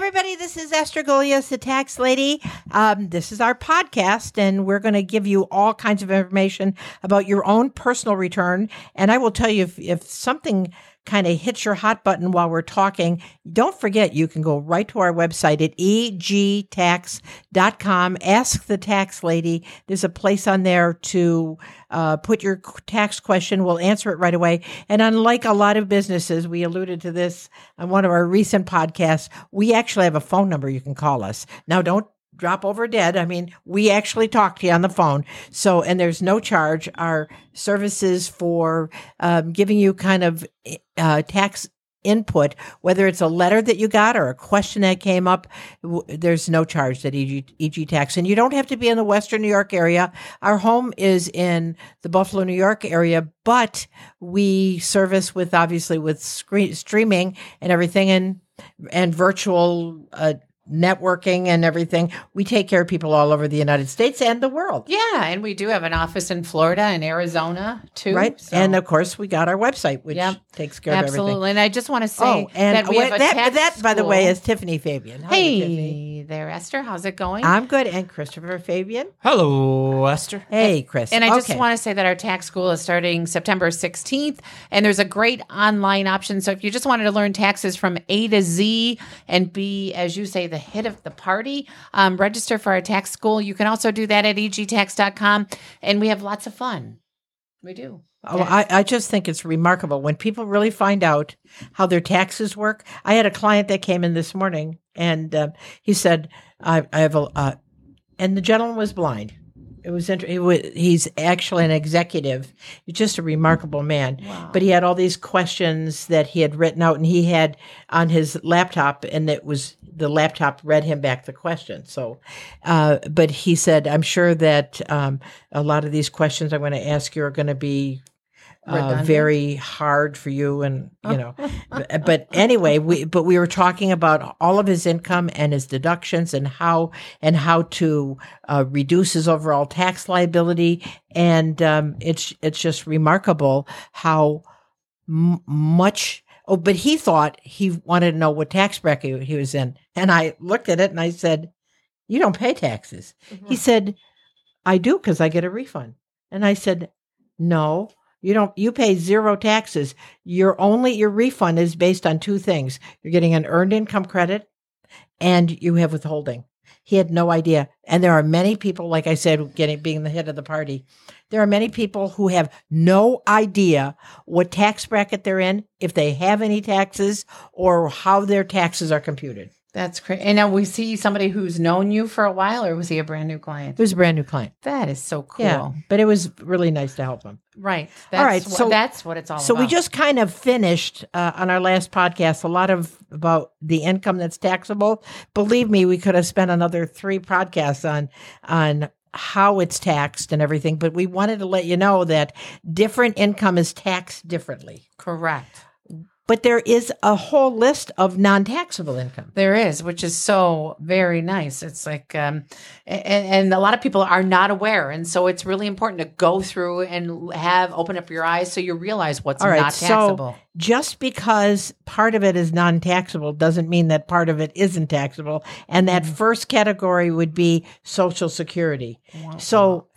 everybody. This is Esther Golias, the tax lady. Um, this is our podcast, and we're going to give you all kinds of information about your own personal return. And I will tell you if, if something kind of hits your hot button while we're talking, don't forget you can go right to our website at egtax.com. Ask the tax lady. There's a place on there to uh, put your tax question. We'll answer it right away. And unlike a lot of businesses, we alluded to this on one of our recent podcasts. We actually have a phone number you can call us. Now, don't drop over dead. I mean, we actually talk to you on the phone. So, and there's no charge. Our services for um, giving you kind of uh, tax input, whether it's a letter that you got or a question that came up, w- there's no charge that EG, EG Tax. And you don't have to be in the Western New York area. Our home is in the Buffalo, New York area, but we service with obviously with screen, streaming and everything and and virtual uh, networking and everything. We take care of people all over the United States and the world. Yeah, and we do have an office in Florida and Arizona too. Right. so- And of course, we got our website, which Yep. Takes care of everything. absolutely. And I just want to say Oh, and that we wait, have a that, tax that, by the way, is Tiffany Fabian. How are you, Tiffany? Hey there, Esther. How's it going? I'm good. And Christopher Fabian. Hello, Esther. Hey, Chris. And I just Okay. want to say that our tax school is starting September 16th, and there's a great online option. So if you just wanted to learn taxes from A to Z and be, as you say, the hit of the party, um, register for our tax school. You can also do that at egtax.com, and we have lots of fun. We do. Oh, I, I just think it's remarkable when people really find out how their taxes work. I had a client that came in this morning and uh, he said, I, I have a, uh, and the gentleman was blind. It was, inter- he was he's actually an executive. He's just a remarkable man. But he had all these questions that he had written out and he had on his laptop and it was the laptop read him back the question. So, uh, but he said, I'm sure that um, a lot of these questions I'm going to ask you are going to be uh, very hard for you and you know but, anyway we but we were talking about all of his income and his deductions and how and how to uh, reduce his overall tax liability. And um, it's it's just remarkable how m- much oh but he thought he wanted to know what tax bracket he was in. And i looked at it and i said you don't pay taxes. He said i do because i get a refund. And i said no you don't you pay zero taxes. Your only your refund is based on two things. You're getting an earned income credit and you have withholding. He had no idea. And there are many people like i said getting being the head of the party. There are many people who have no idea what tax bracket they're in if they have any taxes or how their taxes are computed That's great. And now we see somebody who's known you for a while, or was he a brand new client? it was a brand new client That is so cool. yeah but it was really nice to help him. Right. That's All right, What, so- that's what it's all about. So about. we just kind of finished uh, on our last podcast a lot of about the income that's taxable. Believe me, we could have spent another three podcasts on on how it's taxed and everything. But we wanted to let you know that different income is taxed differently. correct. But there is a whole list of non-taxable income. There is, which is so very nice. It's like, um, and, and a lot of people are not aware, and so it's really important to go through and have open up your eyes so you realize what's All right, not taxable. so just because part of it is non-taxable doesn't mean that part of it isn't taxable. And that Mm-hmm. first category would be Social Security. So,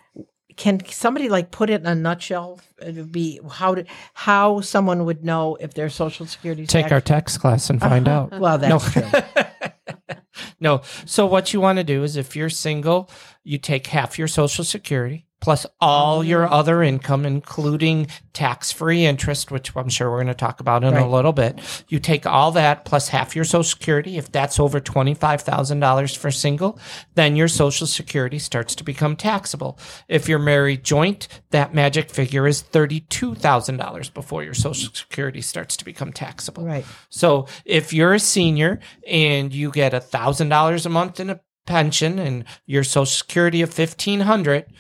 can somebody like put it in a nutshell? It would be how to, how someone would know if their Social Security Take our tax class and find uh-huh. out. Well, that's true. no. So what you want to do is if you're single, you take half your social security plus all your mm. other income, including tax-free interest, which I'm sure we're going to talk about in Right. a little bit. You take all that plus half your social security. If that's over $25,000 for single, then your social security starts to become taxable. If you're married joint, that magic figure is $32,000 before your social security starts to become taxable. Right. So if you're a senior and you get a thousand dollars a month in a pension and your social security of fifteen hundred, you,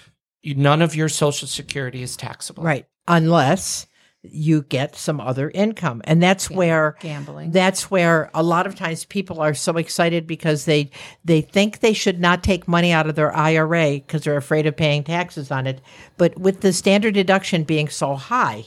none of your social security is taxable. Right. Unless you get some other income. And that's where Gambling. that's where a lot of times people are so excited because they they think they should not take money out of their IRA because they're afraid of paying taxes on it. But with the standard deduction being so high,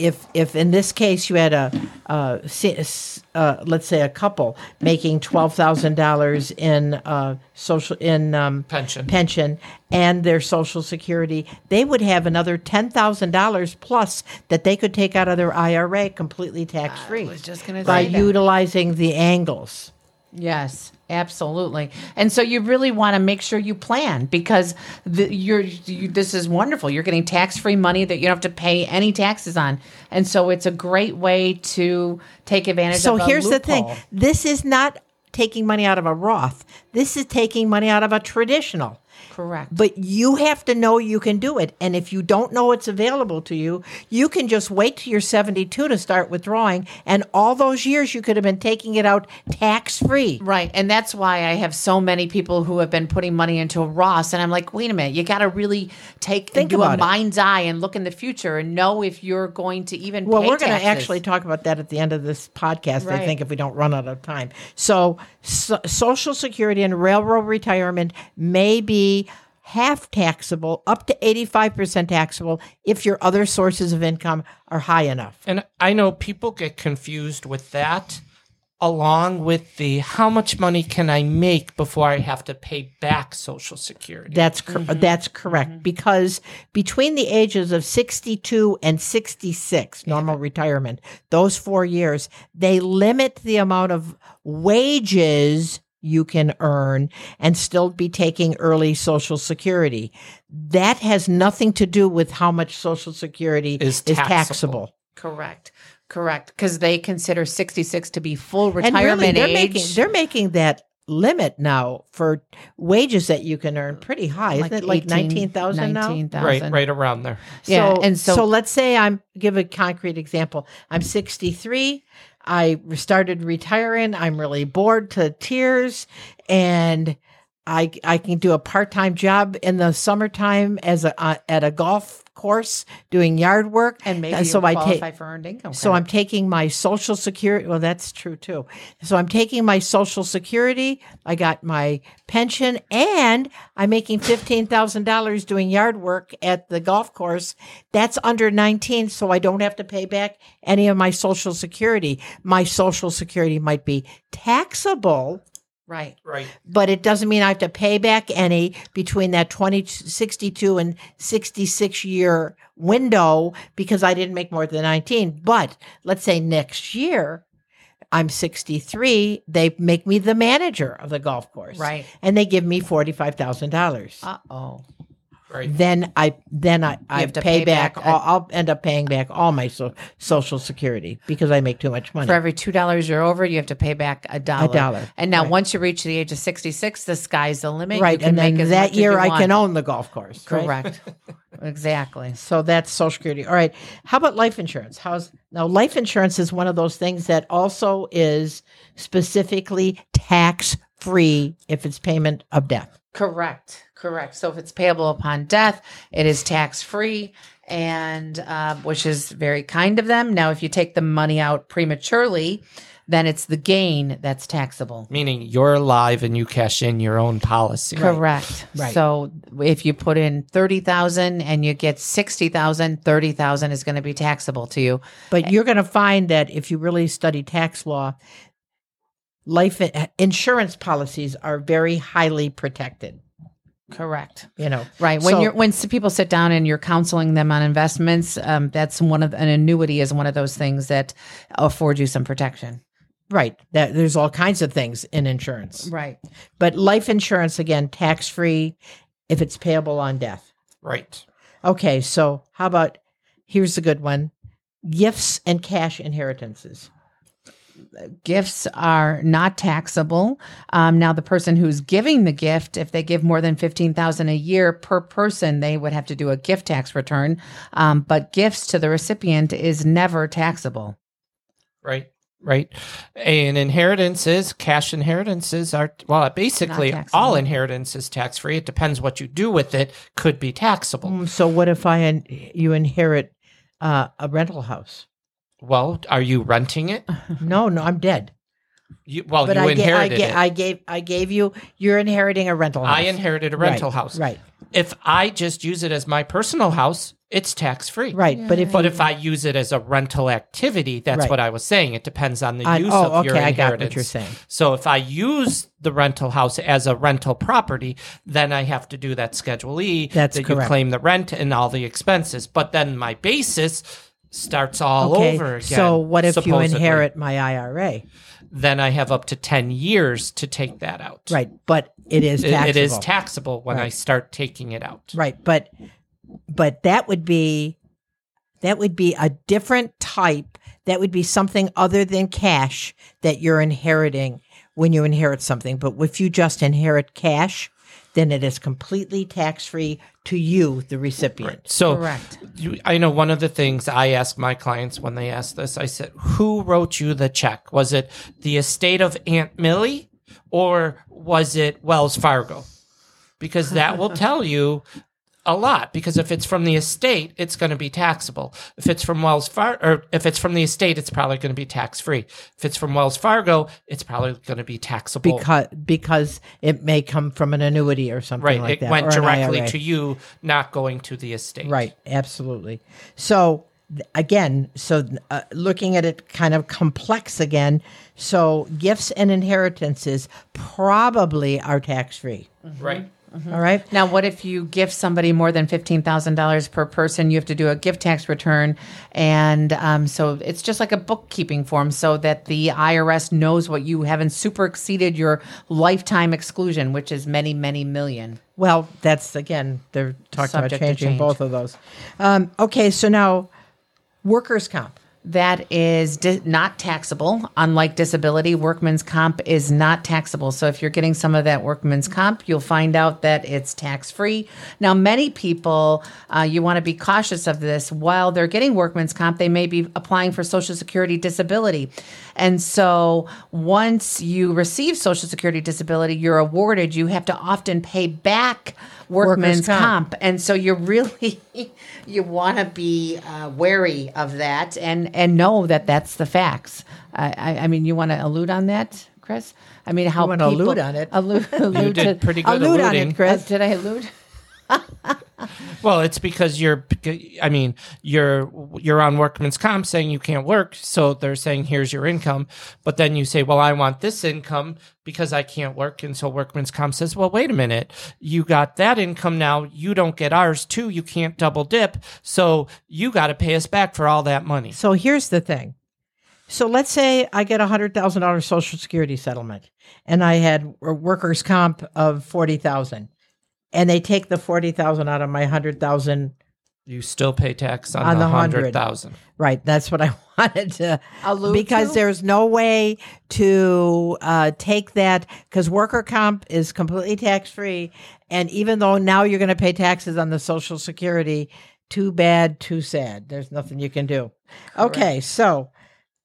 if if in this case you had a uh, si- s- uh, let's say a couple making twelve thousand dollars in uh, social in um, Pension. pension and their social security, they would have another ten thousand dollars plus that they could take out of their IRA completely tax free. was just gonna by say that. utilizing the angles. Yes, absolutely. And so you really want to make sure you plan because the, you're you, this is wonderful. You're getting tax-free money that you don't have to pay any taxes on. And so it's a great way to take advantage So here's the thing: this is not taking money out of a Roth. This is taking money out of a traditional. Correct. But you have to know you can do it. And if you don't know it's available to you, you can just wait till you're 72 to start withdrawing. And all those years you could have been taking it out tax free. Right. And that's why I have so many people who have been putting money into Roths. And I'm like, wait a minute, you got to really take Think do a it. mind's eye and look in the future and know if you're going to even Well, we're going to actually talk about that at the end of this podcast, I think, if we don't run out of time. So, so, Social Security and railroad retirement may be half taxable, up to 85% taxable, if your other sources of income are high enough. And I know people get confused with that, along with the how much money can I make before I have to pay back Social Security. That's cor- mm-hmm. that's correct mm-hmm. because between the ages of 62 and 66 normal retirement those 4 years they limit the amount of wages you can earn and still be taking early social security that has nothing to do with how much social security Is is taxable. taxable. Correct. Correct. Because they consider 66 to be full And retirement really, they're age. making they're making that limit now for wages that you can earn pretty high isn't it like 18, 19,000 now 19,000. right, right around there. Yeah, So, and so- let's say I'm give a concrete example. I'm 63. I started retiring. I'm really bored to tears, and I I can do a part time job in the summertime as a uh, at a golf course doing yard work. And maybe Uh, so I qualify take for earned income. so I'm taking my social security. Well, that's true too. So I'm taking my social security. I got my pension and I'm making $15,000 doing yard work at the golf course. That's under 19. So I don't have to pay back any of my social security. My social security might be taxable, right. Right. but it doesn't mean I have to pay back any between that 20, 62 and 66 year window because I didn't make more than 19. But let's say next year, I'm 63, they make me the manager of the golf course. Right. And they give me $45,000. Uh oh. Right. then I then I, I have to pay, pay back, back all, I'll end up paying back all my so, social security because I make too much money. For every two dollars you're over, you have to pay back a dollar. A dollar, And now, right. once you reach the age of sixty-six, the sky's the limit. You right. can And then that year I can own the golf course. right? Correct. exactly. So that's Social Security. All right. How about life insurance? How's now? Life insurance is one of those things that also is specifically tax free if it's payment of death. Correct. Correct. So if it's payable upon death, it is tax free, and uh, which is very kind of them. Now, if you take the money out prematurely, then it's the gain that's taxable. Meaning you're alive and you cash in your own policy. Correct. Right. So if you put in 30,000 and you get 60,000, 30,000 is going to be taxable to you. But you're going to find that if you really study tax law, life insurance policies are very highly protected. Correct. You know, Right. When So- you're when people sit down and you're counseling them on investments, um, that's one of an annuity is one of those things that afford you some protection. right? That there's all kinds of things in insurance, Right. but life insurance again tax free if it's payable on death. Right. Okay, so how about here's a good one: gifts and cash inheritances. Gifts are not taxable. Um, now, the person who's giving the gift, if they give more than fifteen thousand a year per person, they would have to do a gift tax return. Um, but gifts to the recipient is never taxable. Right. Right. And inheritances, cash inheritances are, well, basically all inheritance is tax free. It depends what you do with it, could be taxable. Mm, So what if I in, you inherit uh, a rental house? Well, are you renting it? No, no, I'm dead. You, well, But you I, ga- I, inherited ga- it. I gave I gave you. You're inheriting a rental house. I inherited a rental Right, house. Right. If I just use it as my personal house, it's tax free. Right. But if But if I use it as a rental activity, that's Right. what I was saying. It depends on the use oh, of your okay, I got what inheritance. you're saying. So if I use the rental house as a rental property, then I have to do that Schedule E. That's that correct. you claim the rent and all the expenses. But then my basis starts all okay, over again. so what if you inherit my IRA? Then I have up to ten years to take that out. Right. But it is taxable. it is taxable when I start taking it out. Right, but but that would be that would be a different type. That would be something other than cash that you're inheriting when you inherit something. But if you just inherit cash, then it is completely tax free to you, the recipient. So Correct. you, I know one of the things I ask my clients when they ask this, I said, "Who wrote you the check? Was it the estate of Aunt Millie, or was it Wells Fargo?" Because that will tell you a lot. Because if it's from the estate, it's going to be taxable. If it's from Wells Fargo, or if it's from the estate, it's probably going to be tax free. If it's from Wells Fargo, it's probably going to be taxable. Because because it may come from an annuity or something right, like it that. went directly to you, not going to the estate. Right, absolutely. So again, so uh, looking at it kind of complex again. So gifts and inheritances probably are tax free. Right. All right. Now, what if you gift somebody more than fifteen thousand dollars per person? You have to do a gift tax return, and um, so it's just like a bookkeeping form, so that the IRS knows what you haven't super exceeded your lifetime exclusion, which is many, many million. Well, that's again they're talking Subject about changing change. both of those. Um, okay, so now workers' comp. That is di- not taxable. Unlike disability, workman's comp is not taxable. So if you're getting some of that workman's comp, you'll find out that it's tax free. Now, many people, uh, you want to be cautious of this. While they're getting workman's comp, they may be applying for Social Security disability. And so once you receive Social Security disability, you're awarded, you have to often pay back workman's comp. comp. And so you really you want to be uh, wary of that and and know that that's the facts. I I, I mean, you want to allude on that, Chris? I mean, how wanna people allude on it. Allude, allude did to, pretty good Allude on it, Chris. Uh, did I allude? Well, it's because you're. I mean, you're you're on workman's comp saying you can't work, so they're saying here's your income. But then you say, well, I want this income because I can't work, and so workman's comp says, well, wait a minute, you got that income now, you don't get ours too. You can't double dip, so you got to pay us back for all that money. So here's the thing. So let's say I get a hundred thousand dollars Social Security settlement, and I had a workers' comp of forty thousand, and they take the forty thousand out of my hundred thousand. You still pay tax on, On the the hundred. hundred thousand. Right, that's what I wanted to Allude because to? there's no way to uh, take that because worker comp is completely tax free, and even though now you're going to pay taxes on the Social Security, too bad, too sad. There's nothing you can do. Okay, so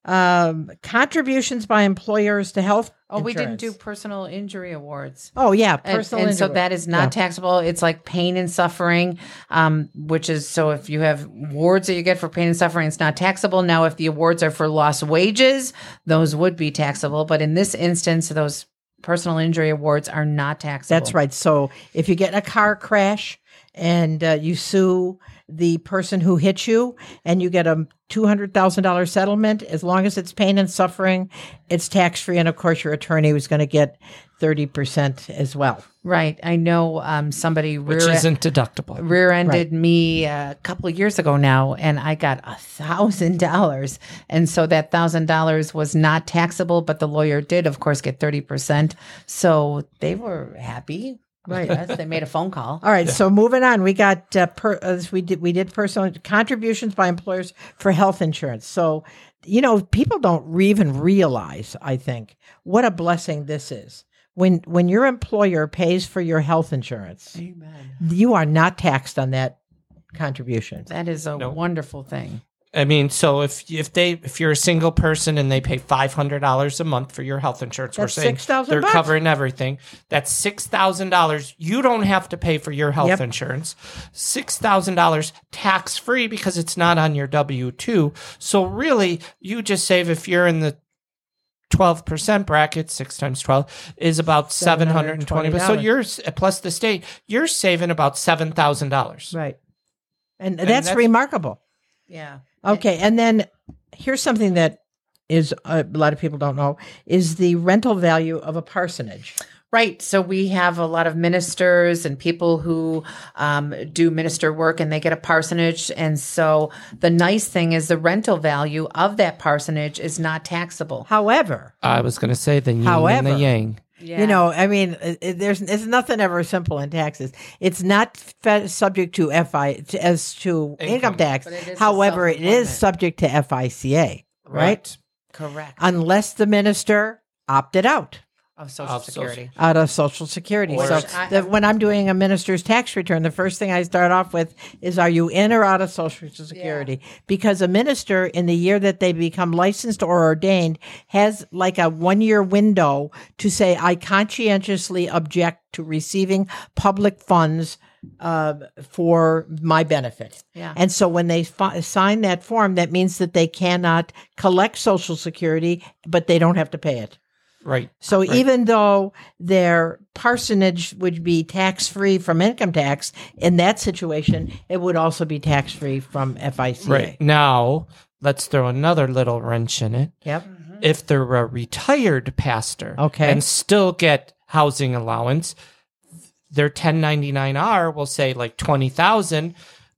um, contributions by employers to health. Oh, we didn't do personal injury awards. Oh yeah, And, personal. and so that is not Yeah. taxable. It's like pain and suffering, um, which is so if you have awards that you get for pain and suffering, it's not taxable. Now, if the awards are for lost wages, those would be taxable. But in this instance, those personal injury awards are not taxable. That's right. So if you get in a car crash and uh, you sue the person who hit you and you get a $200,000 settlement, as long as it's pain and suffering, it's tax free. And of course, your attorney was going to get 30% as well. Right. I know um, somebody Which rear- isn't deductible. rear-ended me a couple of years ago now and i got a thousand dollars and so that thousand dollars was not taxable but the lawyer did of course get 30% so they were happy Right. Yes, they made a phone call All right, so moving on, we got uh, per, uh, we did we did personal contributions by employers for health insurance. So, you know, people don't re- even realize, I think, what a blessing this is. When when your employer pays for your health insurance, Amen. you are not taxed on that contribution. that is a wonderful thing I mean, so if if they if you're a single person and they pay five hundred dollars a month for your health insurance, That's we're saying 6,000 they're bucks. covering everything. That's six thousand dollars. You don't have to pay for your health Yep. insurance. Six thousand dollars tax free because it's not on your W two. So really, you just save if you're in the 12% bracket, six times 12, is about 720 So $720. you're, plus the state, you're saving about $7,000. Right. And, And that's, that's- remarkable. Yeah. Okay. And then here's something that is uh, a lot of people don't know is the rental value of a parsonage. Right. So we have a lot of ministers and people who um, do minister work and they get a parsonage. And so the nice thing is the rental value of that parsonage is not taxable. However, I was going to say the yin and the yang. Yeah. You know, I mean, it, it- there's it's nothing ever simple in taxes. It's not fe- subject to FI to, as to income, Income. tax. It However, it is subject to FICA, right? correct. Unless the minister opted out Of Social Of social- Security. out of Social Security. Or- so I- the, when I'm doing a minister's tax return, the first thing I start off with is, "Are you in or out of Social Security?" Because a minister, in the year that they become licensed or ordained, has like a one year window to say, "I conscientiously object to receiving public funds." Uh, for my benefit. Yeah. And so when they fi- sign that form, that means that they cannot collect Social Security, but they don't have to pay it. Right. So even though their parsonage would be tax free from income tax, in that situation, it would also be tax free from FICA. Right. Now, let's throw another little wrench in it. Yep. Mm-hmm. If they're a retired pastor Okay. and still get housing allowance, their 1099R will say like 20,000,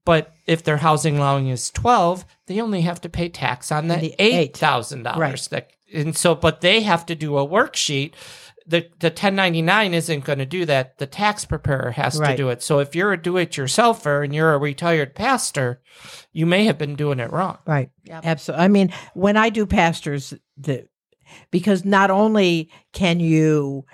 but if their housing allowance is 12, they only have to pay tax on the, The eight. $8,000. Right. That, and so, but they have to do a worksheet. The, the 1099 isn't going to do that. The tax preparer has to do it. So if you're a do-it-yourselfer and you're a retired pastor, you may have been doing it wrong. Right. Yep. Absolutely. I mean, when I do pastors, the because not only can you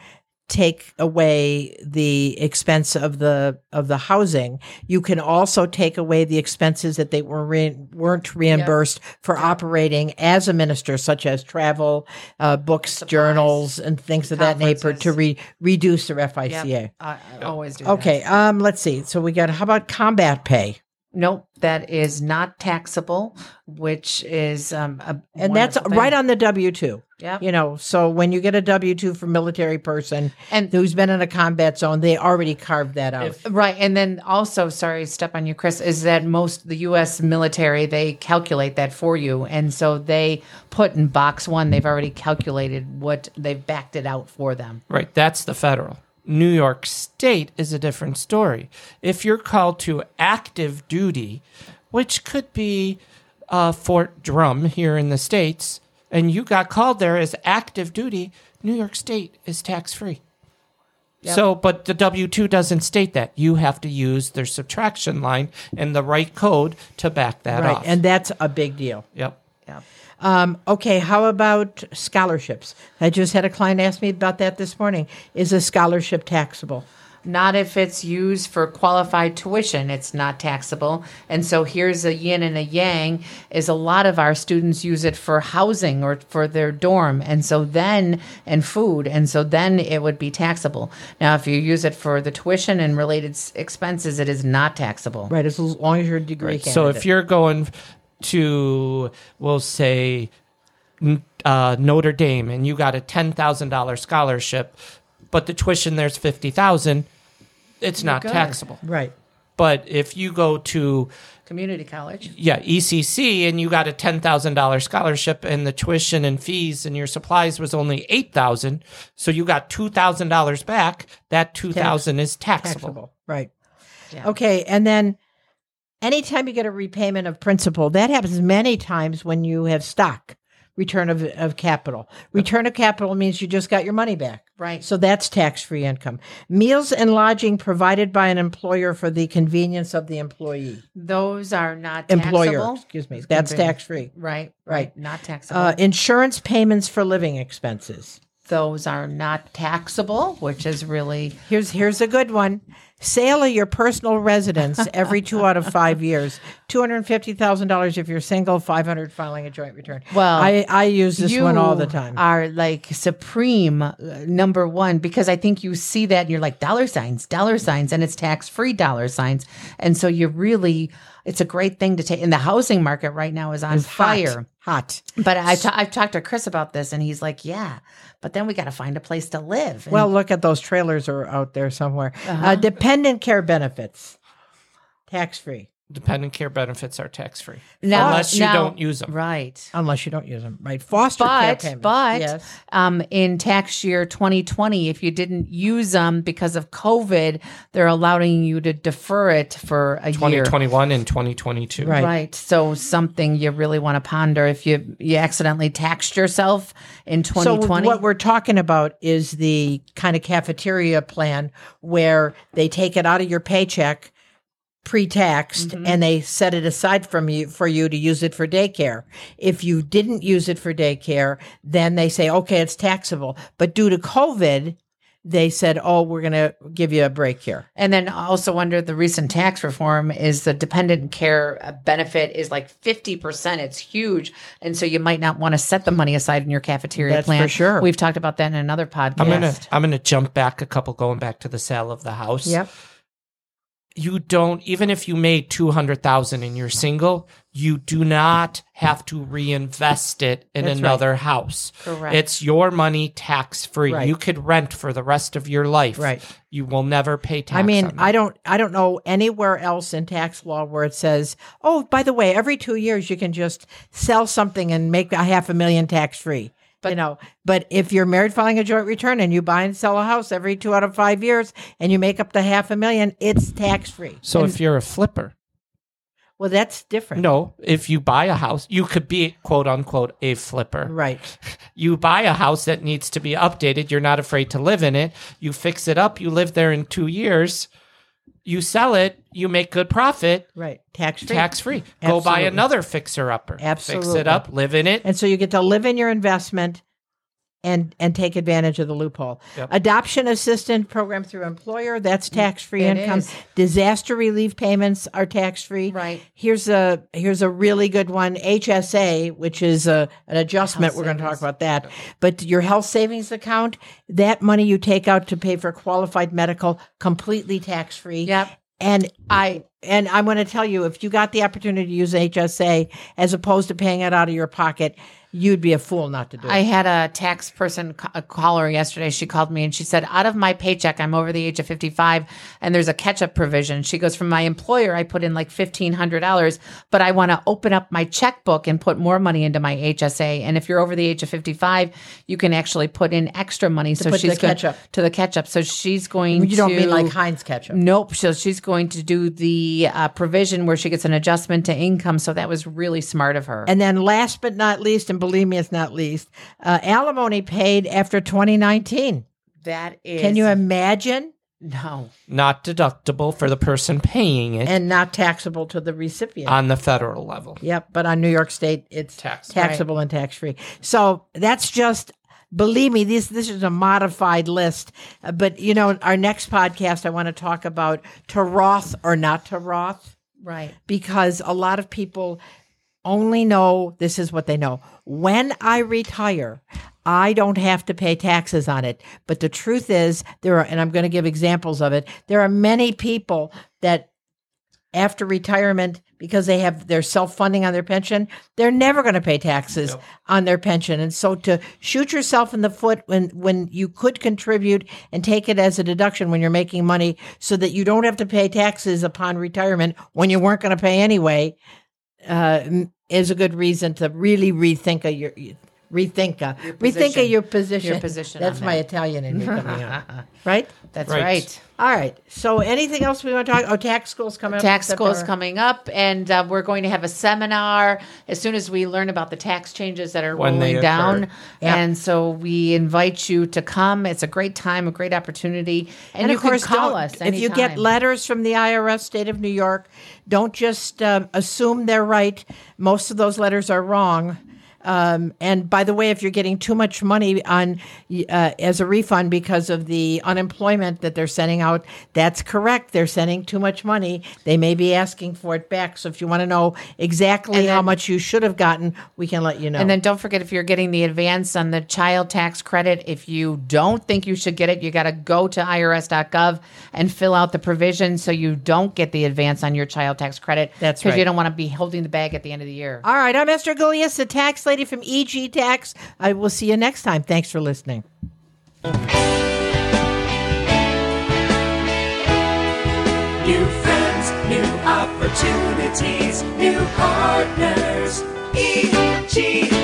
take away the expense of the of the housing, you can also take away the expenses that they were re- weren't reimbursed for operating as a minister, such as travel, uh, books, journals, and things of that nature to re- reduce their FICA. Yep. I, I always do. that. Okay, um, let's see. So we got how about combat pay? Nope, that is not taxable, which is um, a And that's thing. right on the W two. Yep. You know, so when you get a W two for military person And- who's been in a combat zone, they already carved that out. Right, and then also, sorry, step on you, Chris. Is that most the U.S. military they calculate that for you, and so they put in box one. They've already calculated what they've backed it out for them. Right. That's the federal. New York State is a different story. If you're called to active duty, which could be uh, Fort Drum here in the States, and you got called there as active duty, New York State is tax free. So, but the W 2 doesn't state that. You have to use their subtraction line and the right code to back that right, off. and that's a big deal. yep. Yeah. Um, okay, how about scholarships? I just had a client ask me about that this morning. Is a scholarship taxable? Not if it's used for qualified tuition, it's not taxable. And so here's a yin and a yang is a lot of our students use it for housing or for their dorm. And so then, and food. And so then it would be taxable. Now, if you use it for the tuition and related expenses, it is not taxable. Right, as long as you're a degree candidate. So if you're going to, we'll say, uh, Notre Dame, and you got a ten thousand dollar scholarship, but the tuition there's fifty thousand, it's not good. taxable. right, But if you go to Community college. yeah ECC and you got a ten thousand dollar scholarship, and the tuition and fees and your supplies was only eight thousand, so you got two thousand dollars back. That two thousand is taxable. taxable. Right. Yeah. Okay, and then anytime you get a repayment of principal, that happens many times when you have stock return of, of capital. Return of capital means you just got your money back. Right. So that's tax free income. Meals and lodging provided by an employer for the convenience of the employee. Those are not Employer, taxable. excuse me. That's tax free. Right, Right. right. Not taxable. Uh, insurance payments for living expenses. Those are not taxable, which is really Here's here's a good one. Sale of your personal residence every two out of five years. Two hundred fifty thousand dollars if you're single. Five hundred filing a joint return. Well, I I use this one all the time. Are like supreme uh, number one because I think you see that and you're like dollar signs, dollar signs, and it's tax free dollar signs, and so you really, it's a great thing to take. And the housing market right now is on It's fire. hot. But I ta- I've talked to Chris about this, and he's like, "Yeah, but then we got to find a place to live." And Well, look at those trailers are out there somewhere. uh Uh-huh. dependent care benefits, tax free, Dependent care benefits are tax free Now- unless you now- don't use them. right. unless you don't use them. Right? Foster care But payments. but yes. um, in tax year 2020, if you didn't use them because of COVID, they're allowing you to defer it for a year. 2021 and 2022. Right. Right. So something you really want to ponder if you you accidentally taxed yourself in 2020. So what we're talking about is the kind of cafeteria plan where they take it out of your paycheck pre-taxed Mm-hmm. and they set it aside from you for you to use it for daycare. If you didn't use it for daycare, then they say okay, it's taxable. But due to COVID, they said, "Oh, we're going to give you a break here." and then also under the recent tax reform is the dependent care uh, benefit is like 50%. It's huge. And so you might not want to set the money aside in your cafeteria That's plan. for sure. We've talked about that in another podcast. I'm gonna I'm gonna jump back a couple, going back to the sale of the house. Yep. You don't even if you made two hundred thousand and you're single, you do not have to reinvest it in That's right. another house. Correct. It's your money tax free. Right. You could rent for the rest of your life. Right. You will never pay tax. I mean, I don't I don't know anywhere else in tax law where it says, "Oh, by the way, every 2 years you can just sell something and make a half a million tax free." You know, but if you're married filing a joint return and you buy and sell a house every 2 out of 5 years and you make up the half a million, it's tax free. So if you're a flipper, Well, that's different. no, if you buy a house, you could be quote unquote a flipper. Right. You buy a house that needs to be updated. You're not afraid to live in it. You fix it up. You live there in two years. You sell it. You make good profit. Right. Tax free. Tax free. Go buy another fixer upper. Fix it up. Live in it. And so you get to live in your investment and and take advantage of the loophole. Yep. Adoption assistance program through employer, that's mm, tax-free income. is. Disaster relief payments are tax-free. Right. Here's a here's a really good one, HSA, which is a an adjustment. Health We're going to talk about that. But your health savings account, that money you take out to pay for qualified medical, completely tax-free. Yep. And I and I'm going to tell you, if you got the opportunity to use HSA as opposed to paying it out of your pocket, you'd be a fool not to do it. I had a tax person a caller yesterday. She called me and she said, out of my paycheck, I'm over the age of 55 and there's a catch up provision. She goes, from my employer, I put in like $1,500, but I want to open up my checkbook and put more money into my HSA. And if you're over the age of 55, you can actually put in extra money. So put she's the going to the catch up. So she's going you don't to. mean like Heinz ketchup. Nope. So she's going to do the uh, provision where she gets an adjustment to income. So that was really smart of her. And then last but not least, and believe me, it's not least, uh, alimony paid after 2019. that is. Can you imagine? No. Not deductible for the person paying it And not taxable to the recipient. on the federal level. Yep, but on New York State, it's Tax. taxable and tax free. So that's just. Believe me, this this is a modified list. Uh, but you know, our next podcast, I want to talk about to Roth or not to Roth. Right. because a lot of people only know this is what they know. When I retire, I don't have to pay taxes on it. But the truth is, there are, and I'm going to give examples of it, there are many people that after retirement, because they have their self funding on their pension, they're never going to pay taxes on their pension. And so to shoot yourself in the foot when, when you could contribute and take it as a deduction when you're making money so that you don't have to pay taxes upon retirement when you weren't going to pay anyway, uh, is a good reason to really rethink your, rethink, uh, rethink of your position. Your position That's on my that. Italian in me coming out. Right? That's Right. right. All right. So anything else we want to talk? Oh, tax school's coming up. Tax school's coming up, and uh, we're going to have a seminar as soon as we learn about the tax changes that are When rolling down. occur. Yeah. And so we invite you to come. It's a great time, a great opportunity, and, And you of course, can call don't- if you get letters from the IRS, state of New York, don't just um, assume they're right. Most of those letters are wrong. Um, and by the way, if you're getting too much money on uh, as a refund because of the unemployment that they're sending out, that's correct. They're sending too much money. They may be asking for it back. So if you want to know exactly how much you should have gotten, we can let you know. And then don't forget if you're getting the advance on the child tax credit, if you don't think you should get it, you got to go to irs.gov and fill out the provision so you don't get the advance on your child tax credit. That's right. Because you don't want to be holding the bag at the end of the year. All right, I'm Esther Golias, the tax lady from EG Tax. I will see you next time. Thanks for listening. New friends, new opportunities, new partners. E.G.